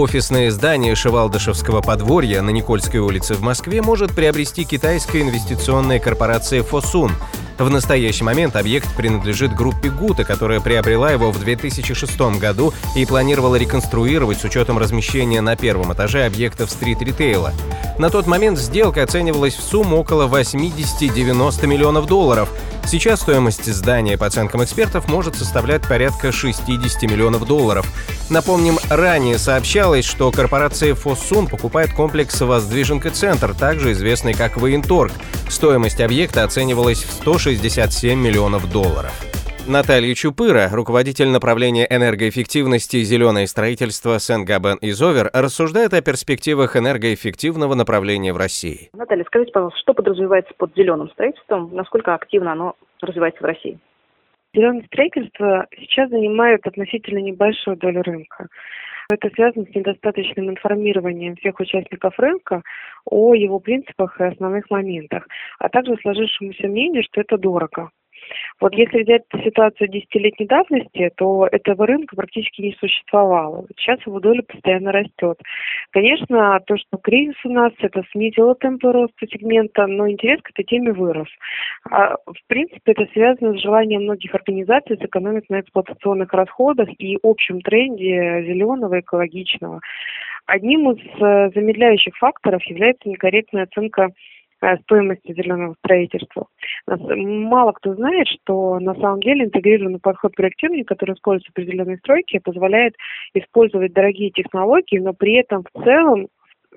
Офисное здание Шевалдышевского подворья на Никольской улице в Москве может приобрести китайская инвестиционная корпорация «Фосун». В настоящий момент объект принадлежит группе «Гута», которая приобрела его в 2006 году и планировала реконструировать с учетом размещения на первом этаже объектов стрит-ритейла. На тот момент сделка оценивалась в сумму около 80-90 миллионов долларов. Сейчас стоимость здания, по оценкам экспертов, может составлять порядка 60 миллионов долларов. Напомним, ранее сообщалось, что корпорация Фосун покупает комплекс «Воздвиженка Центр», также известный как «Военторг». Стоимость объекта оценивалась в 167 миллионов долларов. Наталья Чупыра, руководитель направления энергоэффективности и зеленое строительство Сенгабен Изовер, рассуждает о перспективах энергоэффективного направления в России. Наталья, скажите, пожалуйста, что подразумевается под зеленым строительством, насколько активно оно развивается в России? Зеленое строительство сейчас занимает относительно небольшую долю рынка. Это связано с недостаточным информированием всех участников рынка о его принципах и основных моментах, а также сложившемуся мнению, что это дорого. Вот если взять ситуацию десятилетней давности, то этого рынка практически не существовало. Сейчас его доля постоянно растет. Конечно, то, что кризис у нас, это снизило темпы роста сегмента, но интерес к этой теме вырос. А, в принципе, это связано с желанием многих организаций сэкономить на эксплуатационных расходах и общем тренде зеленого экологичного. Одним из э, замедляющих факторов является некорректная оценка стоимости зеленого строительства. Мало кто знает, что на самом деле интегрированный подход к проектированию, который используется при зеленой стройке, позволяет использовать дорогие технологии, но при этом в целом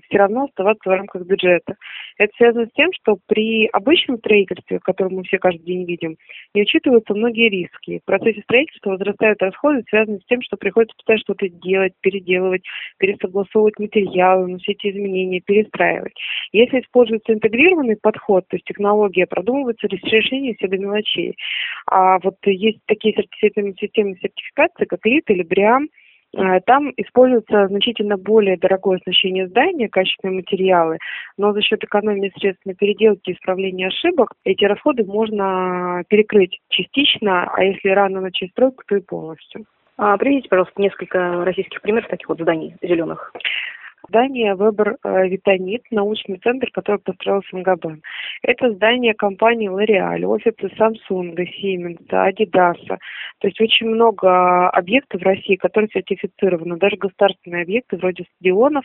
все равно оставаться в рамках бюджета. Это связано с тем, что при обычном строительстве, которое мы все каждый день видим, не учитываются многие риски. В процессе строительства возрастают расходы, связанные с тем, что приходится постоянно что-то делать, переделывать, пересогласовывать материалы, вносить изменения, перестраивать. Если используется интегрированный подход, то есть технология продумывается решение всех мелочей. А вот есть такие сертифицированные системы сертификации, как ЛИТ или БРИАМ, там используется значительно более дорогое оснащение здания, качественные материалы, но за счет экономии средств на переделки и исправления ошибок эти расходы можно перекрыть частично, а если рано начать стройку, то и полностью. А, приведите, пожалуйста, несколько российских примеров таких вот зданий зеленых. Здание Вебер э, Витанит, научный центр, который построил СНГБ. Это здание компании L'Oreal, офисы Samsung, Siemens, Adidas. То есть очень много объектов в России, которые сертифицированы. Даже государственные объекты вроде стадионов,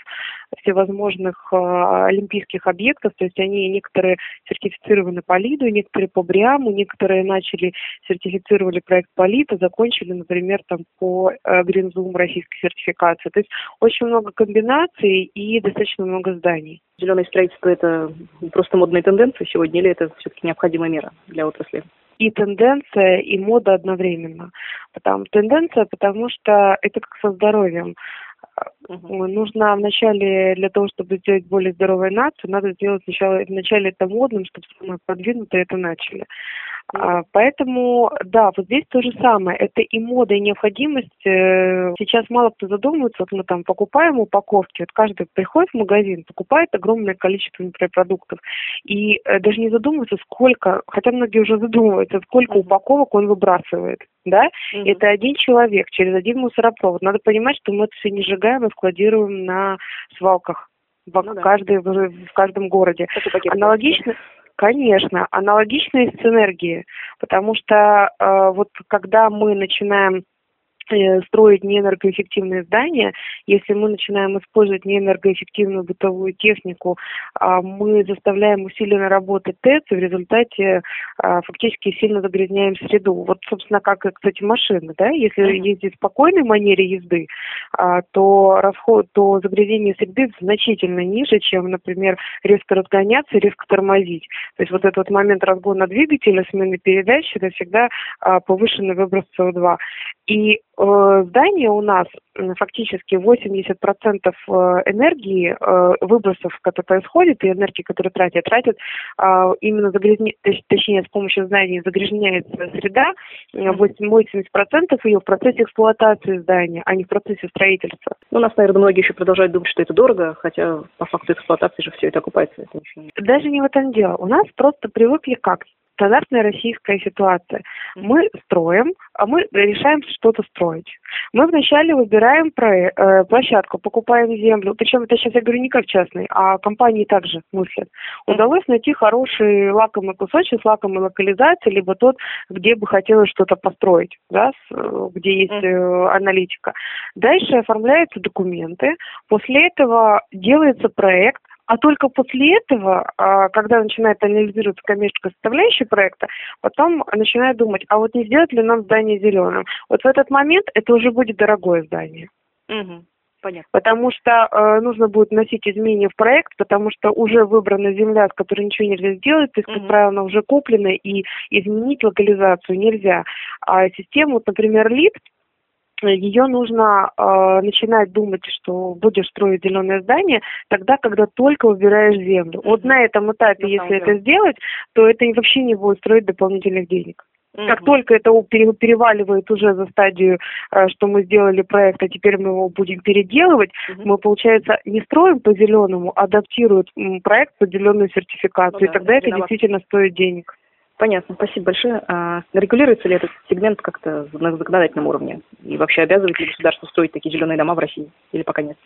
всевозможных э, олимпийских объектов. То есть они некоторые сертифицированы по ЛИДу, некоторые по БРИАМу, некоторые начали сертифицировали проект по ЛИДу, закончили, например, там по э, Гринзум российской сертификации. То есть очень много комбинаций локаций и достаточно много зданий. Зеленое строительство – это просто модная тенденция сегодня или это все-таки необходимая мера для отрасли? и тенденция, и мода одновременно. Потому, тенденция, потому что это как со здоровьем. Угу. Нужно вначале для того, чтобы сделать более здоровую нацию, надо сделать сначала вначале это модным, чтобы самые продвинутые это начали. А, поэтому, да, вот здесь то же самое. Это и мода, и необходимость. Э, сейчас мало кто задумывается, вот мы там покупаем упаковки, вот каждый приходит в магазин, покупает огромное количество, например, продуктов, и э, даже не задумывается, сколько, хотя многие уже задумываются, сколько упаковок он выбрасывает да, угу. это один человек через один мусоропровод. Надо понимать, что мы это все не сжигаем и складируем на свалках в, ну, каждой, да. в каждом городе. Аналогично, конечно, аналогично и с энергией, потому что э, вот когда мы начинаем строить неэнергоэффективные здания, если мы начинаем использовать неэнергоэффективную бытовую технику, а, мы заставляем усиленно работать ТЭЦ, и в результате а, фактически сильно загрязняем среду. Вот, собственно, как, кстати, машины, да, если ездить в спокойной манере езды, а, то расход, то загрязнение среды значительно ниже, чем, например, резко разгоняться резко тормозить. То есть вот этот момент разгона двигателя, смены передач, это всегда повышенный выброс СО2. И э, здание у нас фактически 80% э, энергии, э, выбросов, которые происходят, и энергии, которые тратят, тратят э, именно загрязня... точнее, с помощью зданий загрязняется среда, 80% ее в процессе эксплуатации здания, а не в процессе строительства. Ну, у нас, наверное, многие еще продолжают думать, что это дорого, хотя по факту эксплуатации же все это окупается. Это ничего Даже не в этом дело. У нас просто привыкли как? Стандартная российская ситуация. Мы строим, а мы решаем что-то строить. Мы вначале выбираем э, площадку, покупаем землю. Причем это сейчас я говорю не как частный, а компании также мыслят. Удалось найти хороший лакомый кусочек с лакомой локализацией, либо тот, где бы хотелось что-то построить, да, э, где есть э, аналитика. Дальше оформляются документы. После этого делается проект, а только после этого, а, когда начинает анализироваться коммерческая составляющая проекта, потом начинает думать, а вот не сделать ли нам здание зеленым. Вот в этот момент это уже будет дорогое здание. Угу. Понятно. Потому что э, нужно будет вносить изменения в проект, потому что уже выбрана земля, с которой ничего нельзя сделать, то есть, как угу. правило, она уже куплена, и изменить локализацию нельзя. А систему, вот, например, ЛИД, ее нужно э, начинать думать, что будешь строить зеленое здание тогда, когда только убираешь землю. Вот на этом этапе, на если это сделать, то это вообще не будет строить дополнительных денег. Mm-hmm. Как только это переваливает уже за стадию, э, что мы сделали проект, а теперь мы его будем переделывать, mm-hmm. мы, получается, не строим по зеленому, а адаптируем проект под зеленую сертификацию. Ну, да, и тогда это действительно стоит денег. Понятно, спасибо большое. А регулируется ли этот сегмент как-то на законодательном уровне? И вообще обязывает ли государство строить такие зеленые дома в России? Или пока нет?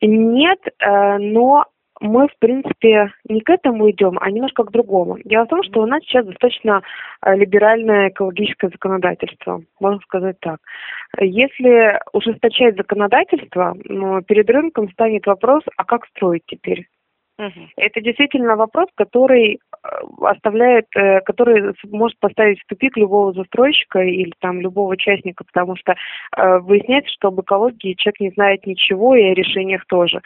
Нет, э, но мы, в принципе, не к этому идем, а немножко к другому. Дело в том, что у нас сейчас достаточно э, либеральное экологическое законодательство, можно сказать так. Если ужесточать законодательство, перед рынком станет вопрос, а как строить теперь? Угу. Это действительно вопрос, который э, оставляет, э, который может поставить в тупик любого застройщика или там любого участника, потому что э, выясняется, что об экологии человек не знает ничего и о решениях тоже.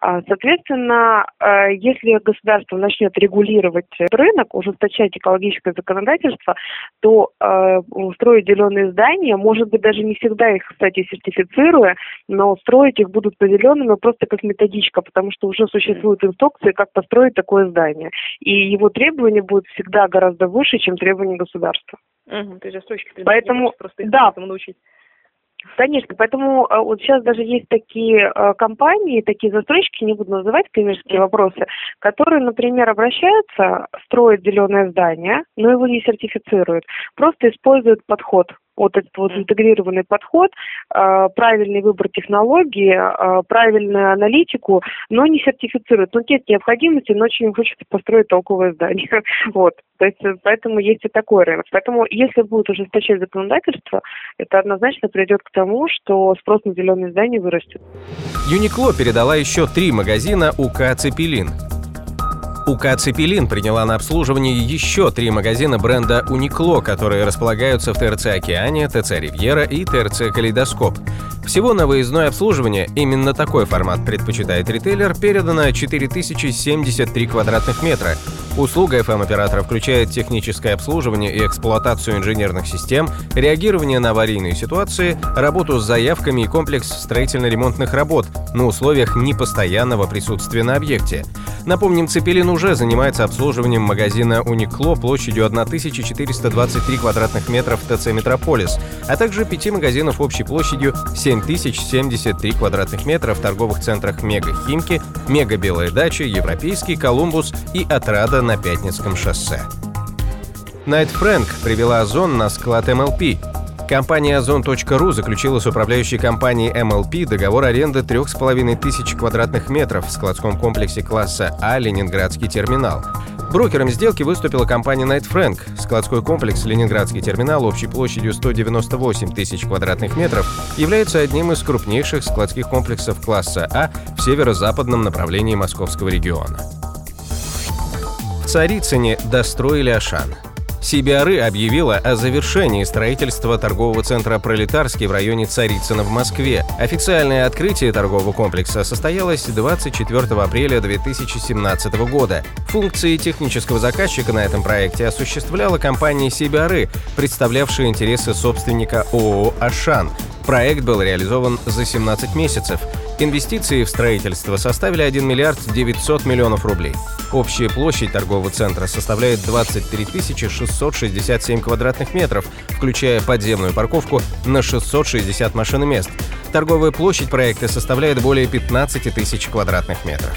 А, соответственно, э, если государство начнет регулировать рынок, ужесточать экологическое законодательство, то э, устроить зеленые здания, может быть, даже не всегда их, кстати, сертифицируя, но строить их будут по зеленым просто как методичка, потому что уже существует инструкция инструкции, как построить такое здание. И его требования будут всегда гораздо выше, чем требования государства. Угу, то есть застройщики Поэтому, просто да, этому научить. Конечно, поэтому э, вот сейчас даже есть такие э, компании, такие застройщики, не буду называть коммерческие вопросы, которые, например, обращаются, строят зеленое здание, но его не сертифицируют, просто используют подход вот этот вот интегрированный подход, э, правильный выбор технологии, э, правильную аналитику, но не сертифицирует. Ну, нет необходимости, но очень хочется построить толковое здание. Вот. То есть, э, поэтому есть и такой рынок. Поэтому, если будет ужесточать законодательство, это однозначно приведет к тому, что спрос на зеленые здания вырастет. Юникло передала еще три магазина УК «Цепелин». УК «Цепелин» приняла на обслуживание еще три магазина бренда «Уникло», которые располагаются в ТРЦ «Океане», ТЦ «Ривьера» и ТРЦ «Калейдоскоп». Всего на выездное обслуживание, именно такой формат предпочитает ритейлер, передано 4073 квадратных метра. Услуга FM-оператора включает техническое обслуживание и эксплуатацию инженерных систем, реагирование на аварийные ситуации, работу с заявками и комплекс строительно-ремонтных работ на условиях непостоянного присутствия на объекте. Напомним, Цепелин уже занимается обслуживанием магазина «Уникло» площадью 1423 квадратных метров в ТЦ «Метрополис», а также пяти магазинов общей площадью 7073 квадратных метра в торговых центрах «Мега Химки», «Мега Белая дача», «Европейский», «Колумбус» и «Отрада» на Пятницком шоссе. Найт Фрэнк привела Озон на склад МЛП, Компания Озон.ру заключила с управляющей компанией MLP договор аренды 3,5 тысяч квадратных метров в складском комплексе класса А «Ленинградский терминал». Брокером сделки выступила компания Night Frank. Складской комплекс «Ленинградский терминал» общей площадью 198 тысяч квадратных метров является одним из крупнейших складских комплексов класса А в северо-западном направлении московского региона. В Царицыне достроили Ашан. CBRE объявила о завершении строительства торгового центра «Пролетарский» в районе Царицына в Москве. Официальное открытие торгового комплекса состоялось 24 апреля 2017 года. Функции технического заказчика на этом проекте осуществляла компания CBRE, представлявшая интересы собственника ООО «Ашан», Проект был реализован за 17 месяцев. Инвестиции в строительство составили 1 миллиард 900 миллионов рублей. Общая площадь торгового центра составляет 23 667 квадратных метров, включая подземную парковку на 660 машин и мест. Торговая площадь проекта составляет более 15 тысяч квадратных метров.